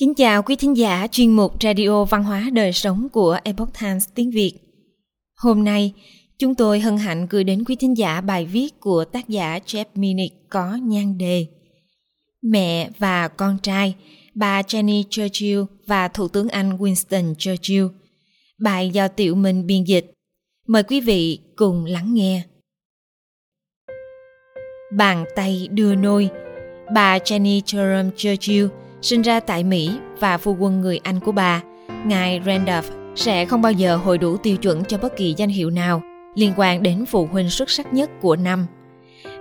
Kính chào quý thính giả chuyên mục Radio Văn hóa Đời Sống của Epoch Times tiếng Việt. Hôm nay, chúng tôi hân hạnh gửi đến quý thính giả bài viết của tác giả Jeff Minnick có nhan đề Mẹ và con trai, bà Jenny Churchill và Thủ tướng Anh Winston Churchill. Bài do Tiểu Minh biên dịch. Mời quý vị cùng lắng nghe. Bàn tay đưa nôi Bà Jenny Jerome Churchill sinh ra tại Mỹ và phu quân người Anh của bà, ngài Randolph, sẽ không bao giờ hội đủ tiêu chuẩn cho bất kỳ danh hiệu nào liên quan đến phụ huynh xuất sắc nhất của năm.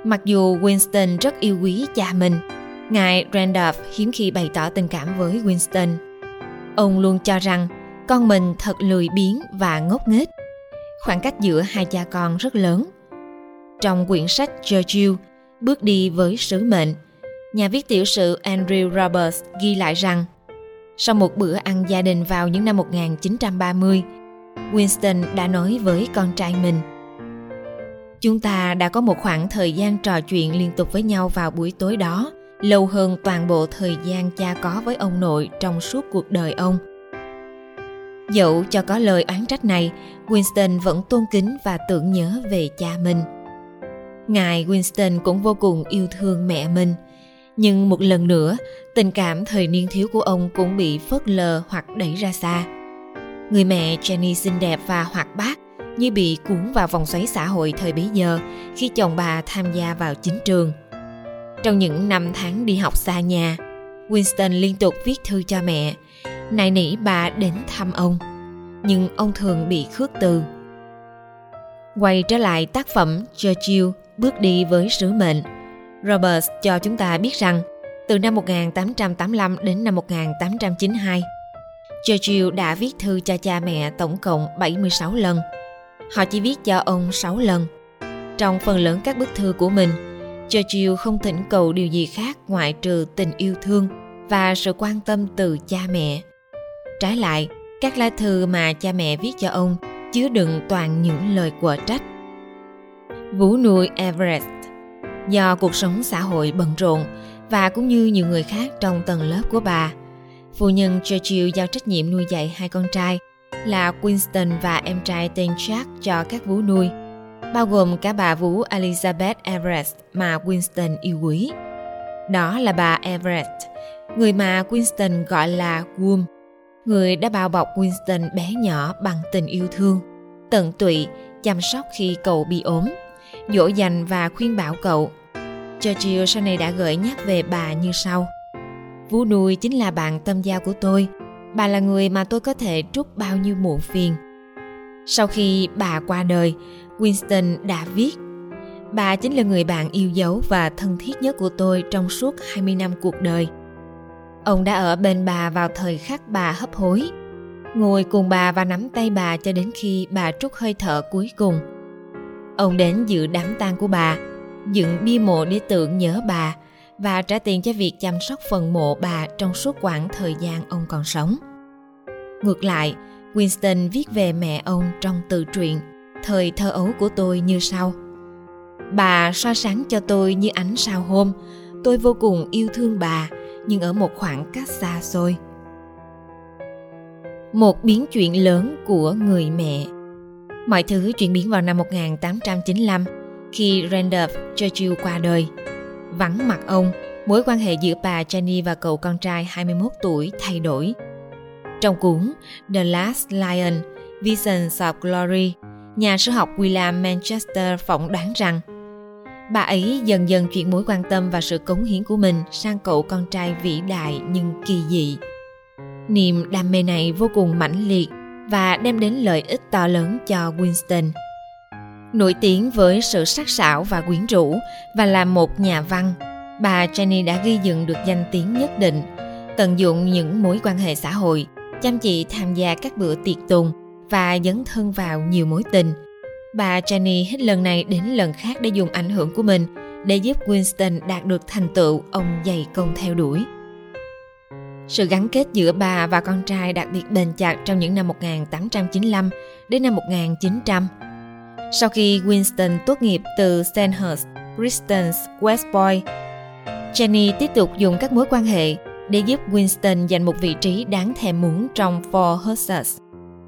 Mặc dù Winston rất yêu quý cha mình, ngài Randolph hiếm khi bày tỏ tình cảm với Winston. Ông luôn cho rằng con mình thật lười biếng và ngốc nghếch. Khoảng cách giữa hai cha con rất lớn. Trong quyển sách Churchill, Bước đi với sứ mệnh, nhà viết tiểu sử Andrew Roberts ghi lại rằng sau một bữa ăn gia đình vào những năm 1930, Winston đã nói với con trai mình Chúng ta đã có một khoảng thời gian trò chuyện liên tục với nhau vào buổi tối đó, lâu hơn toàn bộ thời gian cha có với ông nội trong suốt cuộc đời ông. Dẫu cho có lời oán trách này, Winston vẫn tôn kính và tưởng nhớ về cha mình. Ngài Winston cũng vô cùng yêu thương mẹ mình – nhưng một lần nữa, tình cảm thời niên thiếu của ông cũng bị phớt lờ hoặc đẩy ra xa. Người mẹ jenny xinh đẹp và hoạt bát, như bị cuốn vào vòng xoáy xã hội thời bấy giờ khi chồng bà tham gia vào chính trường. Trong những năm tháng đi học xa nhà, winston liên tục viết thư cho mẹ, nài nỉ bà đến thăm ông. Nhưng ông thường bị khước từ. Quay trở lại tác phẩm churchill, bước đi với sứ mệnh. Roberts cho chúng ta biết rằng từ năm 1885 đến năm 1892, Churchill đã viết thư cho cha mẹ tổng cộng 76 lần. Họ chỉ viết cho ông 6 lần. Trong phần lớn các bức thư của mình, Churchill không thỉnh cầu điều gì khác ngoại trừ tình yêu thương và sự quan tâm từ cha mẹ. Trái lại, các lá thư mà cha mẹ viết cho ông chứa đựng toàn những lời quở trách. Vũ nuôi Everest do cuộc sống xã hội bận rộn và cũng như nhiều người khác trong tầng lớp của bà. Phu nhân Churchill giao trách nhiệm nuôi dạy hai con trai là Winston và em trai tên Jack cho các vú nuôi, bao gồm cả bà vú Elizabeth Everest mà Winston yêu quý. Đó là bà Everest, người mà Winston gọi là Womb, người đã bao bọc Winston bé nhỏ bằng tình yêu thương, tận tụy, chăm sóc khi cậu bị ốm, dỗ dành và khuyên bảo cậu Churchill sau này đã gợi nhắc về bà như sau. Vú nuôi chính là bạn tâm giao của tôi. Bà là người mà tôi có thể trút bao nhiêu muộn phiền. Sau khi bà qua đời, Winston đã viết Bà chính là người bạn yêu dấu và thân thiết nhất của tôi trong suốt 20 năm cuộc đời. Ông đã ở bên bà vào thời khắc bà hấp hối, ngồi cùng bà và nắm tay bà cho đến khi bà trút hơi thở cuối cùng. Ông đến dự đám tang của bà dựng bia mộ để tượng nhớ bà và trả tiền cho việc chăm sóc phần mộ bà trong suốt quãng thời gian ông còn sống. Ngược lại, Winston viết về mẹ ông trong tự truyện Thời thơ ấu của tôi như sau. Bà soi sáng cho tôi như ánh sao hôm, tôi vô cùng yêu thương bà, nhưng ở một khoảng cách xa xôi. Một biến chuyển lớn của người mẹ Mọi thứ chuyển biến vào năm 1895 khi Randolph Churchill qua đời. Vắng mặt ông, mối quan hệ giữa bà Jenny và cậu con trai 21 tuổi thay đổi. Trong cuốn The Last Lion, Visions of Glory, nhà sử học William Manchester phỏng đoán rằng bà ấy dần dần chuyển mối quan tâm và sự cống hiến của mình sang cậu con trai vĩ đại nhưng kỳ dị. Niềm đam mê này vô cùng mãnh liệt và đem đến lợi ích to lớn cho Winston – Nổi tiếng với sự sắc sảo và quyến rũ và là một nhà văn, bà Jenny đã ghi dựng được danh tiếng nhất định, tận dụng những mối quan hệ xã hội, chăm chỉ tham gia các bữa tiệc tùng và dấn thân vào nhiều mối tình. Bà Jenny hết lần này đến lần khác để dùng ảnh hưởng của mình để giúp Winston đạt được thành tựu ông dày công theo đuổi. Sự gắn kết giữa bà và con trai đặc biệt bền chặt trong những năm 1895 đến năm 1900 sau khi Winston tốt nghiệp từ Sandhurst, Bristol, West Point, Jenny tiếp tục dùng các mối quan hệ để giúp Winston giành một vị trí đáng thèm muốn trong Four Hussars,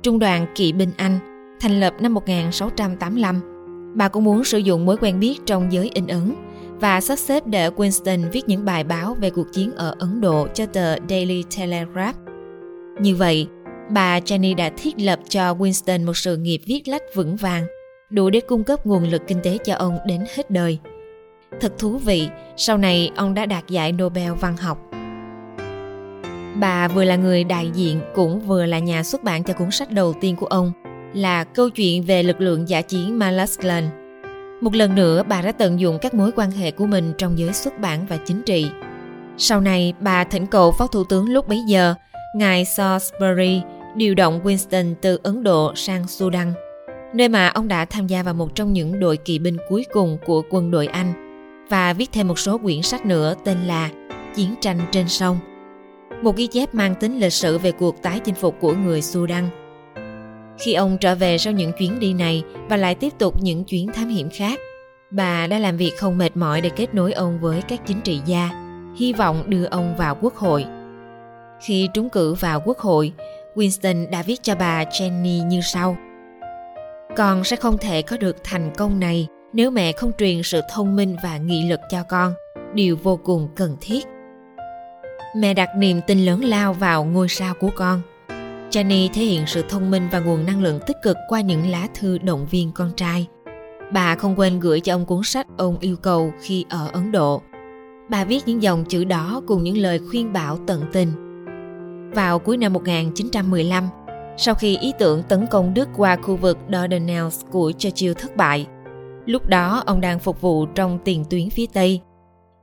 trung đoàn kỵ binh Anh, thành lập năm 1685. Bà cũng muốn sử dụng mối quen biết trong giới in ấn và sắp xếp để Winston viết những bài báo về cuộc chiến ở Ấn Độ cho tờ Daily Telegraph. Như vậy, bà Jenny đã thiết lập cho Winston một sự nghiệp viết lách vững vàng, đủ để cung cấp nguồn lực kinh tế cho ông đến hết đời. Thật thú vị, sau này ông đã đạt giải Nobel văn học. Bà vừa là người đại diện cũng vừa là nhà xuất bản cho cuốn sách đầu tiên của ông là câu chuyện về lực lượng giả chiến Malasklan. Một lần nữa, bà đã tận dụng các mối quan hệ của mình trong giới xuất bản và chính trị. Sau này, bà thỉnh cầu Phó Thủ tướng lúc bấy giờ, ngài Salisbury, điều động Winston từ Ấn Độ sang Sudan, nơi mà ông đã tham gia vào một trong những đội kỵ binh cuối cùng của quân đội Anh và viết thêm một số quyển sách nữa tên là Chiến tranh trên sông. Một ghi chép mang tính lịch sử về cuộc tái chinh phục của người Sudan. Khi ông trở về sau những chuyến đi này và lại tiếp tục những chuyến thám hiểm khác, bà đã làm việc không mệt mỏi để kết nối ông với các chính trị gia, hy vọng đưa ông vào quốc hội. Khi trúng cử vào quốc hội, Winston đã viết cho bà Jenny như sau. Con sẽ không thể có được thành công này nếu mẹ không truyền sự thông minh và nghị lực cho con, điều vô cùng cần thiết. Mẹ đặt niềm tin lớn lao vào ngôi sao của con. Jenny thể hiện sự thông minh và nguồn năng lượng tích cực qua những lá thư động viên con trai. Bà không quên gửi cho ông cuốn sách ông yêu cầu khi ở Ấn Độ. Bà viết những dòng chữ đó cùng những lời khuyên bảo tận tình. Vào cuối năm 1915, sau khi ý tưởng tấn công Đức qua khu vực Dardanelles của Churchill thất bại, lúc đó ông đang phục vụ trong tiền tuyến phía Tây.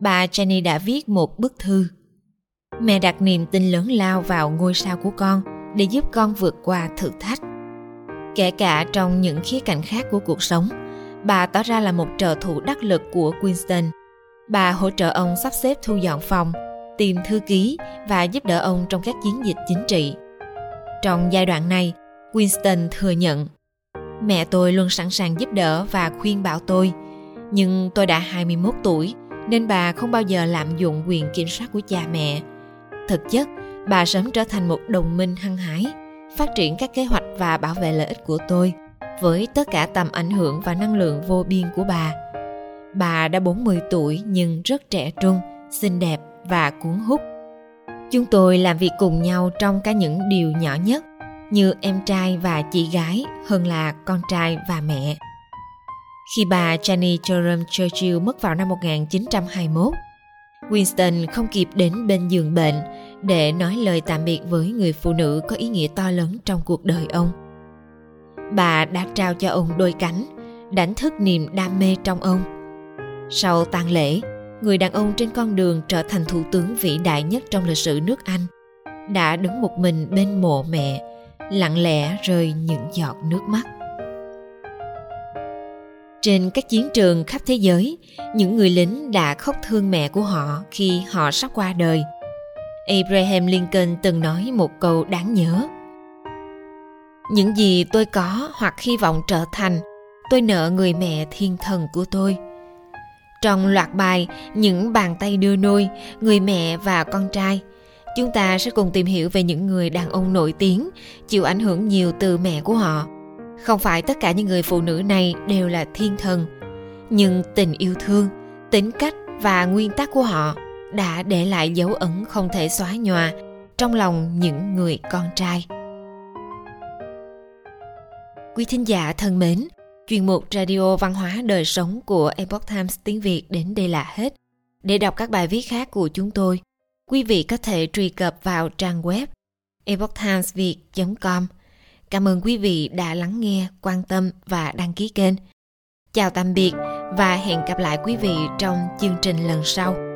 Bà Jenny đã viết một bức thư. Mẹ đặt niềm tin lớn lao vào ngôi sao của con – để giúp con vượt qua thử thách. Kể cả trong những khía cạnh khác của cuộc sống, bà tỏ ra là một trợ thủ đắc lực của Winston. Bà hỗ trợ ông sắp xếp thu dọn phòng, tìm thư ký và giúp đỡ ông trong các chiến dịch chính trị. Trong giai đoạn này, Winston thừa nhận Mẹ tôi luôn sẵn sàng giúp đỡ và khuyên bảo tôi, nhưng tôi đã 21 tuổi nên bà không bao giờ lạm dụng quyền kiểm soát của cha mẹ. Thực chất, bà sớm trở thành một đồng minh hăng hái, phát triển các kế hoạch và bảo vệ lợi ích của tôi với tất cả tầm ảnh hưởng và năng lượng vô biên của bà. Bà đã 40 tuổi nhưng rất trẻ trung, xinh đẹp và cuốn hút. Chúng tôi làm việc cùng nhau trong cả những điều nhỏ nhất như em trai và chị gái hơn là con trai và mẹ. Khi bà Jenny Jerome Churchill mất vào năm 1921, Winston không kịp đến bên giường bệnh để nói lời tạm biệt với người phụ nữ có ý nghĩa to lớn trong cuộc đời ông. Bà đã trao cho ông đôi cánh, đánh thức niềm đam mê trong ông. Sau tang lễ, người đàn ông trên con đường trở thành thủ tướng vĩ đại nhất trong lịch sử nước Anh, đã đứng một mình bên mộ mẹ, lặng lẽ rơi những giọt nước mắt. Trên các chiến trường khắp thế giới, những người lính đã khóc thương mẹ của họ khi họ sắp qua đời. Abraham Lincoln từng nói một câu đáng nhớ. Những gì tôi có hoặc hy vọng trở thành, tôi nợ người mẹ thiên thần của tôi. Trong loạt bài Những bàn tay đưa nuôi, người mẹ và con trai, chúng ta sẽ cùng tìm hiểu về những người đàn ông nổi tiếng, chịu ảnh hưởng nhiều từ mẹ của họ không phải tất cả những người phụ nữ này đều là thiên thần nhưng tình yêu thương tính cách và nguyên tắc của họ đã để lại dấu ấn không thể xóa nhòa trong lòng những người con trai quý thính giả thân mến chuyên mục radio văn hóa đời sống của epoch times tiếng việt đến đây là hết để đọc các bài viết khác của chúng tôi quý vị có thể truy cập vào trang web epochtimesviet com Cảm ơn quý vị đã lắng nghe, quan tâm và đăng ký kênh. Chào tạm biệt và hẹn gặp lại quý vị trong chương trình lần sau.